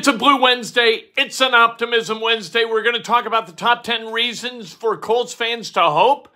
It's a Blue Wednesday. It's an Optimism Wednesday. We're going to talk about the top 10 reasons for Colts fans to hope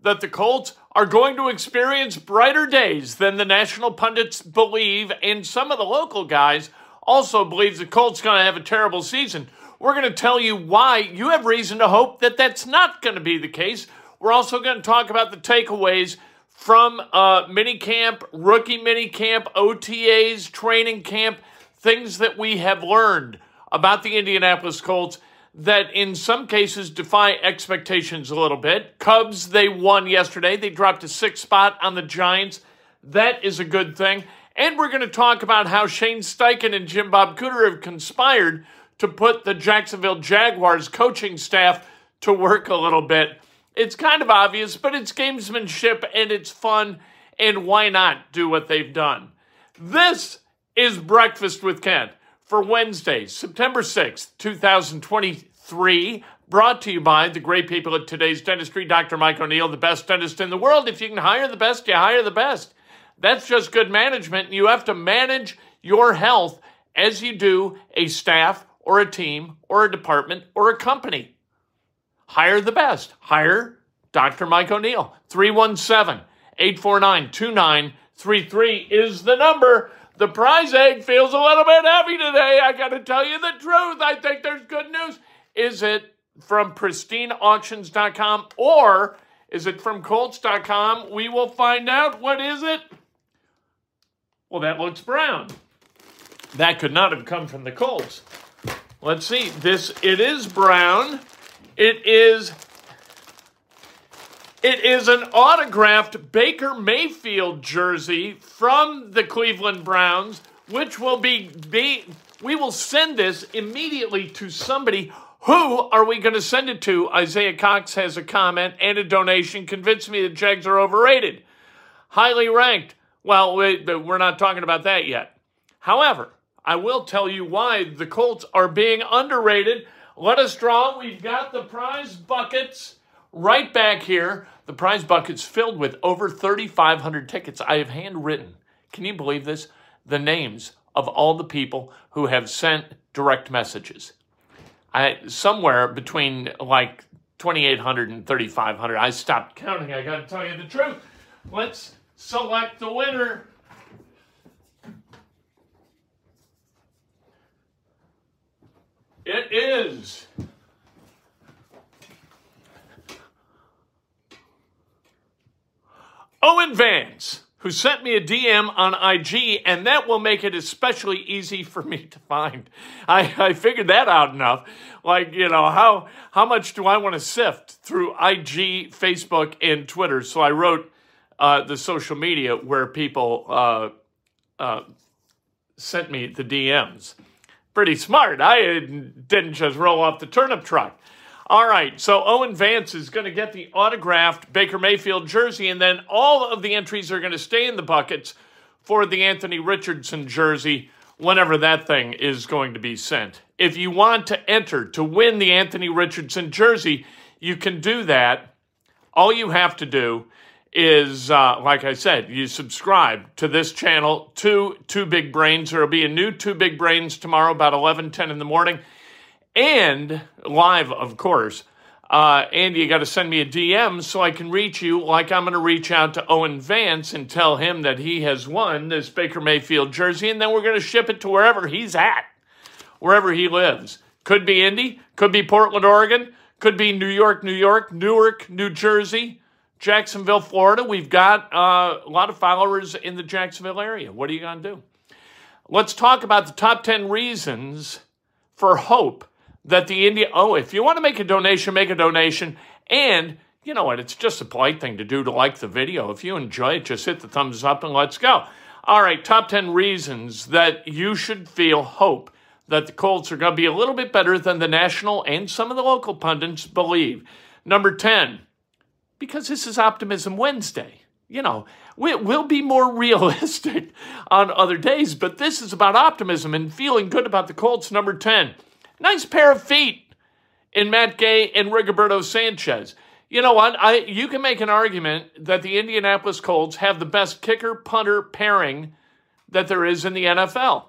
that the Colts are going to experience brighter days than the national pundits believe, and some of the local guys also believe the Colts going to have a terrible season. We're going to tell you why you have reason to hope that that's not going to be the case. We're also going to talk about the takeaways from uh, minicamp, rookie minicamp, OTAs, training camp, things that we have learned about the Indianapolis Colts that in some cases defy expectations a little bit. Cubs, they won yesterday. They dropped a sixth spot on the Giants. That is a good thing. And we're going to talk about how Shane Steichen and Jim Bob Cooter have conspired to put the Jacksonville Jaguars coaching staff to work a little bit. It's kind of obvious, but it's gamesmanship and it's fun, and why not do what they've done? This is Breakfast with Kent for Wednesday, September 6th, 2023. Brought to you by the great people at today's dentistry, Dr. Mike O'Neill, the best dentist in the world. If you can hire the best, you hire the best. That's just good management. You have to manage your health as you do a staff or a team or a department or a company. Hire the best. Hire Dr. Mike O'Neill. 317 849 2933 is the number. The prize egg feels a little bit heavy today. I got to tell you the truth. I think there's good news. Is it from pristineauctions.com or is it from colts.com? We will find out. What is it? Well, that looks brown. That could not have come from the Colts. Let's see. This it is brown. It is it is an autographed Baker Mayfield jersey from the Cleveland Browns, which will be, be we will send this immediately to somebody. Who are we going to send it to? Isaiah Cox has a comment and a donation. Convince me the Jags are overrated. Highly ranked. Well, we, we're not talking about that yet. However, I will tell you why the Colts are being underrated. Let us draw. We've got the prize buckets right back here. The prize bucket's filled with over 3,500 tickets. I have handwritten, can you believe this? The names of all the people who have sent direct messages. I somewhere between like 2,800 and 3,500. I stopped counting. I got to tell you the truth. Let's select the winner. It is Owen Vance, who sent me a DM on IG, and that will make it especially easy for me to find. I, I figured that out enough. Like, you know, how, how much do I want to sift through IG, Facebook, and Twitter? So I wrote uh, the social media where people uh, uh, sent me the DMs. Pretty smart. I didn't just roll off the turnip truck. All right, so Owen Vance is going to get the autographed Baker Mayfield jersey, and then all of the entries are going to stay in the buckets for the Anthony Richardson jersey whenever that thing is going to be sent. If you want to enter to win the Anthony Richardson jersey, you can do that. All you have to do is, uh, like I said, you subscribe to this channel, to Two Big Brains. There will be a new Two Big Brains tomorrow about 11, 10 in the morning and live, of course. Uh, and you got to send me a DM so I can reach you, like I'm going to reach out to Owen Vance and tell him that he has won this Baker Mayfield jersey, and then we're going to ship it to wherever he's at, wherever he lives. Could be Indy, could be Portland, Oregon, could be New York, New York, Newark, New Jersey, Jacksonville, Florida. We've got uh, a lot of followers in the Jacksonville area. What are you going to do? Let's talk about the top 10 reasons for hope that the India, oh, if you want to make a donation, make a donation. And you know what? It's just a polite thing to do to like the video. If you enjoy it, just hit the thumbs up and let's go. All right, top 10 reasons that you should feel hope that the Colts are going to be a little bit better than the national and some of the local pundits believe. Number 10, because this is Optimism Wednesday. You know, we'll be more realistic on other days, but this is about optimism and feeling good about the Colts. Number 10, Nice pair of feet in Matt Gay and Rigoberto Sanchez. You know what? I you can make an argument that the Indianapolis Colts have the best kicker punter pairing that there is in the NFL.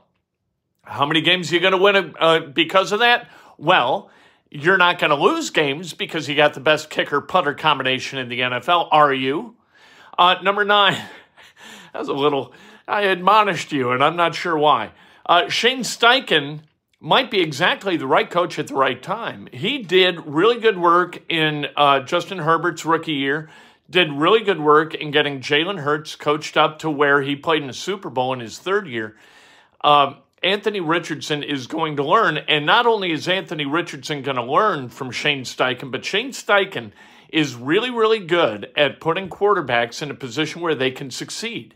How many games are you going to win uh, because of that? Well, you're not going to lose games because you got the best kicker putter combination in the NFL, are you? Uh, number nine, that was a little, I admonished you, and I'm not sure why. Uh, Shane Steichen might be exactly the right coach at the right time. He did really good work in uh, Justin Herbert's rookie year, did really good work in getting Jalen Hurts coached up to where he played in the Super Bowl in his third year. Um, Anthony Richardson is going to learn. And not only is Anthony Richardson going to learn from Shane Steichen, but Shane Steichen is really, really good at putting quarterbacks in a position where they can succeed.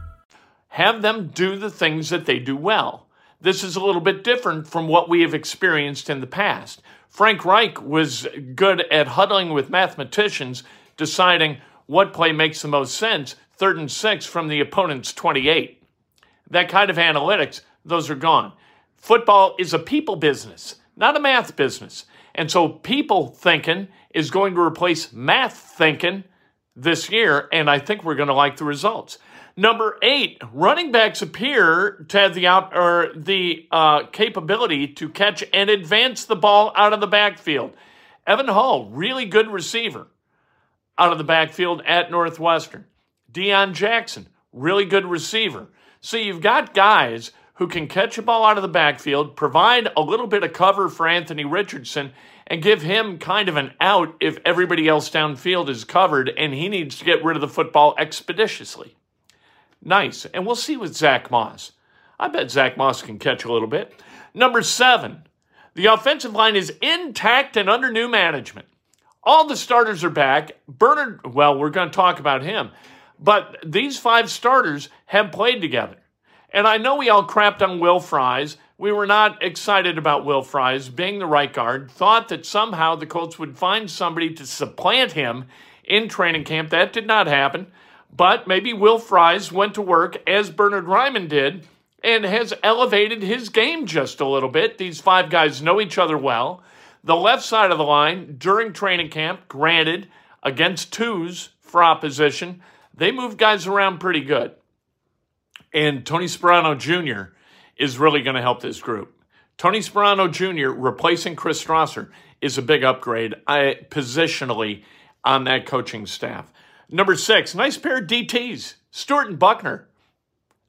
Have them do the things that they do well. This is a little bit different from what we have experienced in the past. Frank Reich was good at huddling with mathematicians, deciding what play makes the most sense, third and six from the opponent's 28. That kind of analytics, those are gone. Football is a people business, not a math business. And so people thinking is going to replace math thinking this year, and I think we're going to like the results. Number eight, running backs appear to have the out or the uh, capability to catch and advance the ball out of the backfield. Evan Hull, really good receiver out of the backfield at Northwestern. Deon Jackson, really good receiver. So you've got guys who can catch a ball out of the backfield, provide a little bit of cover for Anthony Richardson, and give him kind of an out if everybody else downfield is covered and he needs to get rid of the football expeditiously. Nice. And we'll see with Zach Moss. I bet Zach Moss can catch a little bit. Number seven, the offensive line is intact and under new management. All the starters are back. Bernard, well, we're going to talk about him. But these five starters have played together. And I know we all crapped on Will Fries. We were not excited about Will Fries being the right guard, thought that somehow the Colts would find somebody to supplant him in training camp. That did not happen. But maybe Will Fries went to work as Bernard Raimann did and has elevated his game just a little bit. These five guys know each other well. The left side of the line during training camp, granted, against twos for opposition, they move guys around pretty good. And Tony Sparano Jr. is really going to help this group. Tony Sparano Jr. replacing Chris Strausser is a big upgrade I, positionally on that coaching staff. Number six, nice pair of DTs, Stewart and Buckner.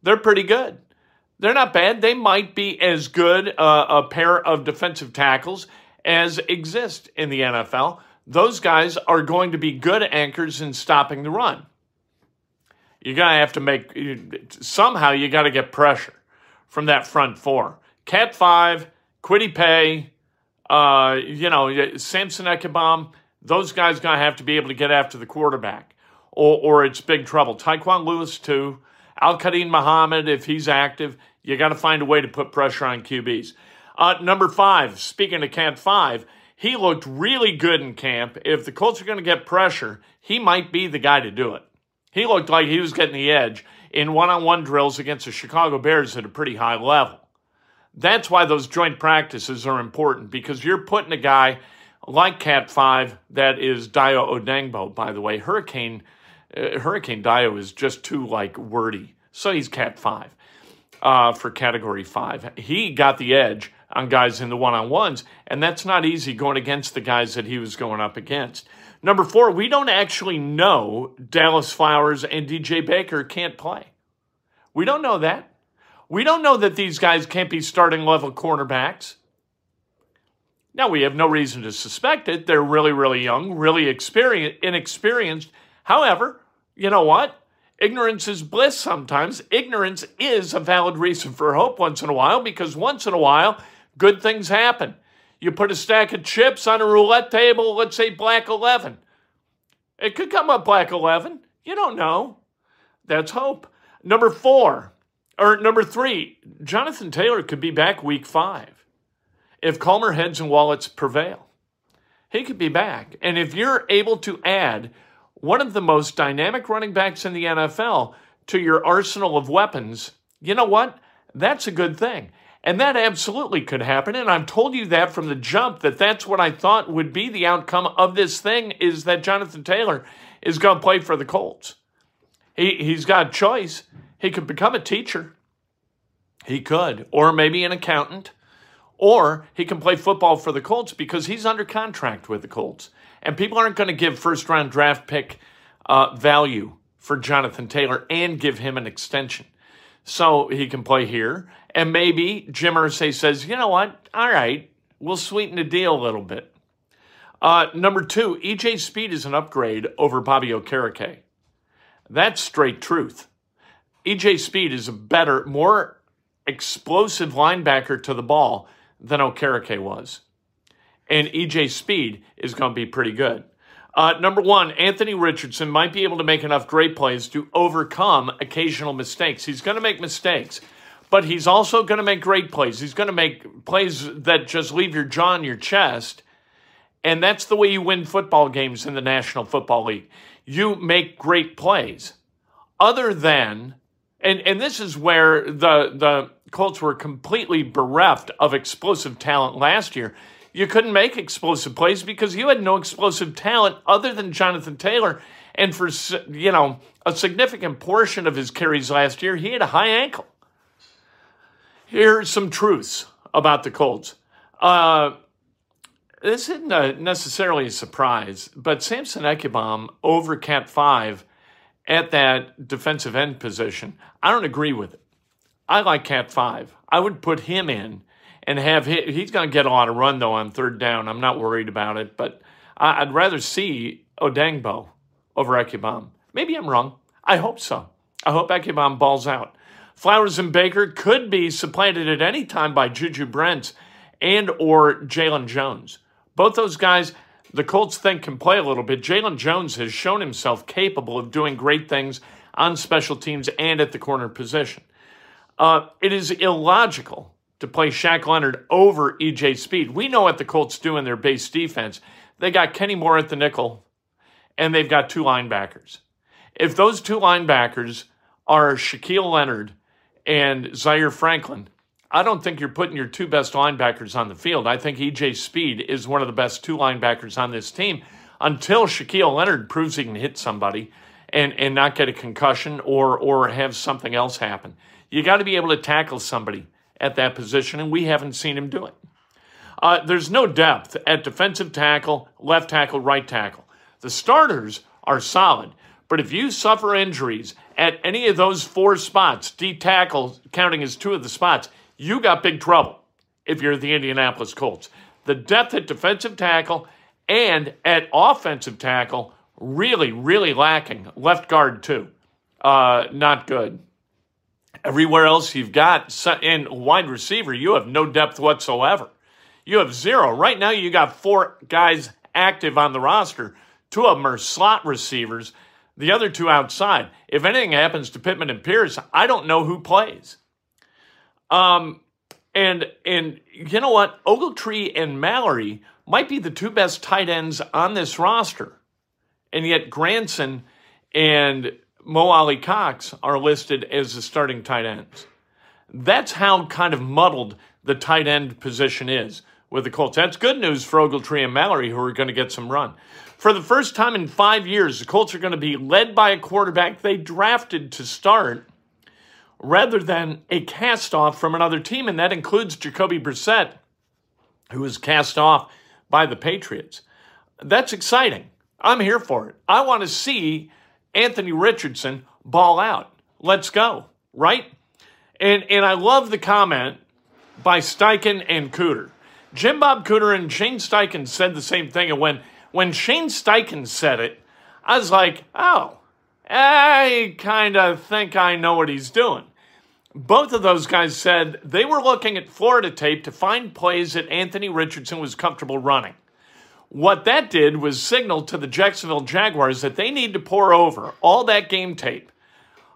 They're pretty good. They're not bad. They might be as good uh, a pair of defensive tackles as exist in the NFL. Those guys are going to be good anchors in stopping the run. You're going to have to make, somehow, you got to get pressure from that front four. Cat 5, Kwity Paye, uh, you know, Samson Ebukam, those guys going to have to be able to get after the quarterback or, or it's big trouble. Tyquan Lewis, too. Al-Quadin Muhammad, if he's active, you got to find a way to put pressure on QBs. Uh, number five, speaking of Cat 5, he looked really good in camp. If the Colts are going to get pressure, he might be the guy to do it. He looked like he was getting the edge in one on one drills against the Chicago Bears at a pretty high level. That's why those joint practices are important because you're putting a guy like Cat 5 that is Dayo Odeyingbo, by the way. Hurricane uh, Hurricane Dayo is just too like wordy. So he's Cat 5 uh, for Category 5. He got the edge on guys in the one-on-ones, and that's not easy going against the guys that he was going up against. Number four, we don't actually know Dallas Flowers and DJ Baker can't play. We don't know that. We don't know that these guys can't be starting level cornerbacks. Now, we have no reason to suspect it. They're really, really young, really experienced, inexperienced. However, you know what? Ignorance is bliss sometimes. Ignorance is a valid reason for hope once in a while because once in a while, good things happen. You put a stack of chips on a roulette table, let's say black 11. It could come up black 11. You don't know. That's hope. Number four, or number three, Jonathan Taylor could be back week five if calmer heads and wallets prevail. He could be back. And if you're able to add one of the most dynamic running backs in the NFL to your arsenal of weapons, you know what? That's a good thing. And that absolutely could happen. And I've told you that from the jump that that's what I thought would be the outcome of this thing is that Jonathan Taylor is going to play for the Colts. He, he's got a choice. He could become a teacher. He could. Or maybe an accountant. Or he can play football for the Colts because he's under contract with the Colts. And people aren't going to give first round draft pick uh, value for Jonathan Taylor and give him an extension. So he can play here. And maybe Jim Irsay says, you know what? All right, we'll sweeten the deal a little bit. Uh, number two, EJ Speed is an upgrade over Bobby Okereke. That's straight truth. EJ Speed is a better, more explosive linebacker to the ball than Okereke was. And EJ Speed is going to be pretty good. Uh, number one, Anthony Richardson might be able to make enough great plays to overcome occasional mistakes. He's going to make mistakes, but he's also going to make great plays. He's going to make plays that just leave your jaw in your chest. And that's the way you win football games in the National Football League. You make great plays. Other than, and, and this is where the, the Colts were completely bereft of explosive talent last year you couldn't make explosive plays because you had no explosive talent other than Jonathan Taylor. And for, you know, a significant portion of his carries last year, he had a high ankle. Here's some truths about the Colts. Uh, this isn't a, necessarily a surprise, but Samson Ebukam over Cat 5 at that defensive end position, I don't agree with it. I like Cat 5. I would put him in and have him, he's going to get a lot of run though on third down. I'm not worried about it, but I'd rather see Odeyingbo over Ebukam. Maybe I'm wrong. I hope so. I hope Ebukam balls out. Flowers and Baker could be supplanted at any time by Juju Brents and or Jalen Jones. Both those guys, the Colts think can play a little bit. Jalen Jones has shown himself capable of doing great things on special teams and at the corner position. Uh, it is illogical to play Shaq Leonard over EJ Speed. We know what the Colts do in their base defense. They got Kenny Moore at the nickel, and they've got two linebackers. If those two linebackers are Shaquille Leonard and Zaire Franklin, I don't think you're putting your two best linebackers on the field. I think EJ Speed is one of the best two linebackers on this team until Shaquille Leonard proves he can hit somebody and, and not get a concussion or or have something else happen. You got to be able to tackle somebody at that position, and we haven't seen him do it. Uh, there's no depth at defensive tackle, left tackle, right tackle. The starters are solid, but if you suffer injuries at any of those four spots, D tackle counting as two of the spots, you got big trouble if you're the Indianapolis Colts. The depth at defensive tackle and at offensive tackle, really, really lacking. Left guard, too. Uh, not good. Everywhere else you've got in wide receiver, you have no depth whatsoever. You have zero. Right now, you got four guys active on the roster. Two of them are slot receivers, the other two outside. If anything happens to Pittman and Pierce, I don't know who plays. Um, and and you know what? Ogletree and Mallory might be the two best tight ends on this roster, and yet Granson and Mo Alie-Cox are listed as the starting tight ends. That's how kind of muddled the tight end position is with the Colts. That's good news for Ogletree and Mallory, who are going to get some run. For the first time in five years, the Colts are going to be led by a quarterback they drafted to start rather than a cast off from another team, and that includes Jacoby Brissett, who was cast off by the Patriots. That's exciting. I'm here for it. I want to see Anthony Richardson ball out. Let's go, right? And and I love the comment by Steichen and Cooter. Jim Bob Cooter and Shane Steichen said the same thing. And when when Shane Steichen said it, I was like, oh, I kind of think I know what he's doing. Both of those guys said they were looking at Florida tape to find plays that Anthony Richardson was comfortable running. What that did was signal to the Jacksonville Jaguars that they need to pour over all that game tape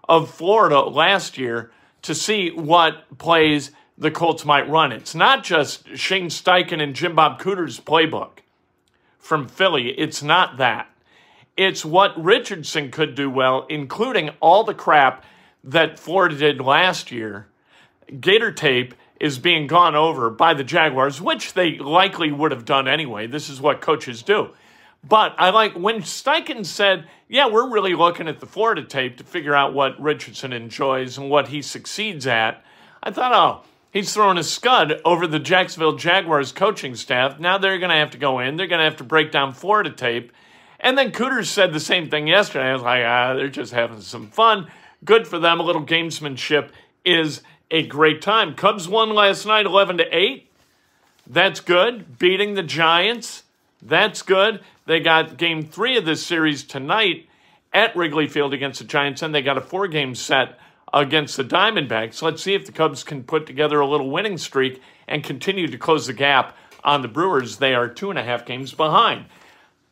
of Florida last year to see what plays the Colts might run. It's not just Shane Steichen and Jim Bob Cooter's playbook from Philly. It's not that. It's what Richardson could do well, including all the crap that Florida did last year. Gator tape is being gone over by the Jaguars, which they likely would have done anyway. This is what coaches do. But I like when Steichen said, Yeah, we're really looking at the Florida tape to figure out what Richardson enjoys and what he succeeds at. I thought, oh, he's throwing a scud over the Jacksonville Jaguars coaching staff. Now they're going to have to go in, they're going to have to break down Florida tape. And then Cooters said the same thing yesterday. I was like, ah, they're just having some fun. Good for them. A little gamesmanship is a great time. Cubs won last night 11 to 8. That's good. Beating the Giants. That's good. They got game three of this series tonight at Wrigley Field against the Giants, and they got a four game set against the Diamondbacks. Let's see if the Cubs can put together a little winning streak and continue to close the gap on the Brewers. They are two and a half games behind.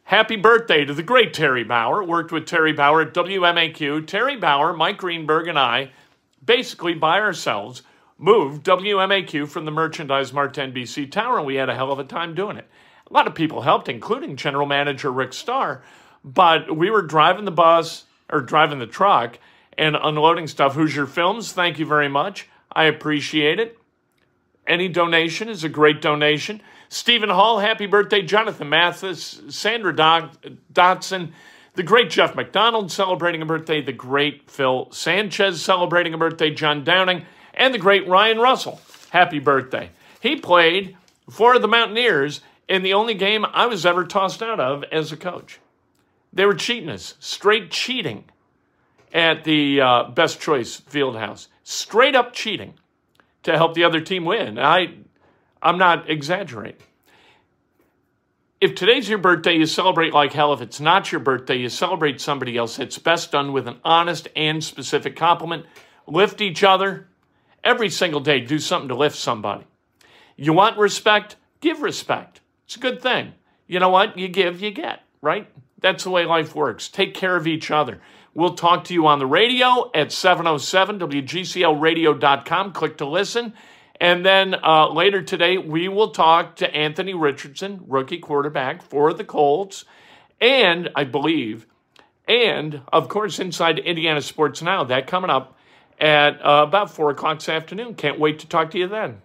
Happy birthday to the great Terry Bauer. Worked with Terry Bauer at WMAQ. Terry Bauer, Mike Greenberg, and I, basically by ourselves, moved WMAQ from the Merchandise Mart to NBC Tower, and we had a hell of a time doing it. A lot of people helped, including General Manager Rick Starr, but we were driving the bus or driving the truck and unloading stuff. Hoosier Films, thank you very much. I appreciate it. Any donation is a great donation. Stephen Hall, happy birthday. Jonathan Mathis, Sandra Dotson, the great Jeff McDonald celebrating a birthday, the great Phil Sanchez celebrating a birthday, John Downing, and the great Ryan Russell. Happy birthday. He played for the Mountaineers in the only game I was ever tossed out of as a coach. They were cheating us, straight cheating at the uh, Best Choice Fieldhouse. Straight up cheating to help the other team win. I I'm not exaggerating. If today's your birthday, you celebrate like hell. If it's not your birthday, you celebrate somebody else. It's best done with an honest and specific compliment. Lift each other. Every single day, do something to lift somebody. You want respect? Give respect. It's a good thing. You know what? You give, you get, right? That's the way life works. Take care of each other. We'll talk to you on the radio at 707 WGCLradio.com. Click to listen. And then uh, later today, we will talk to Anthony Richardson, rookie quarterback for the Colts, and I believe, and of course, inside Indiana Sports Now, that coming up at uh, about 4 o'clock this afternoon. Can't wait to talk to you then.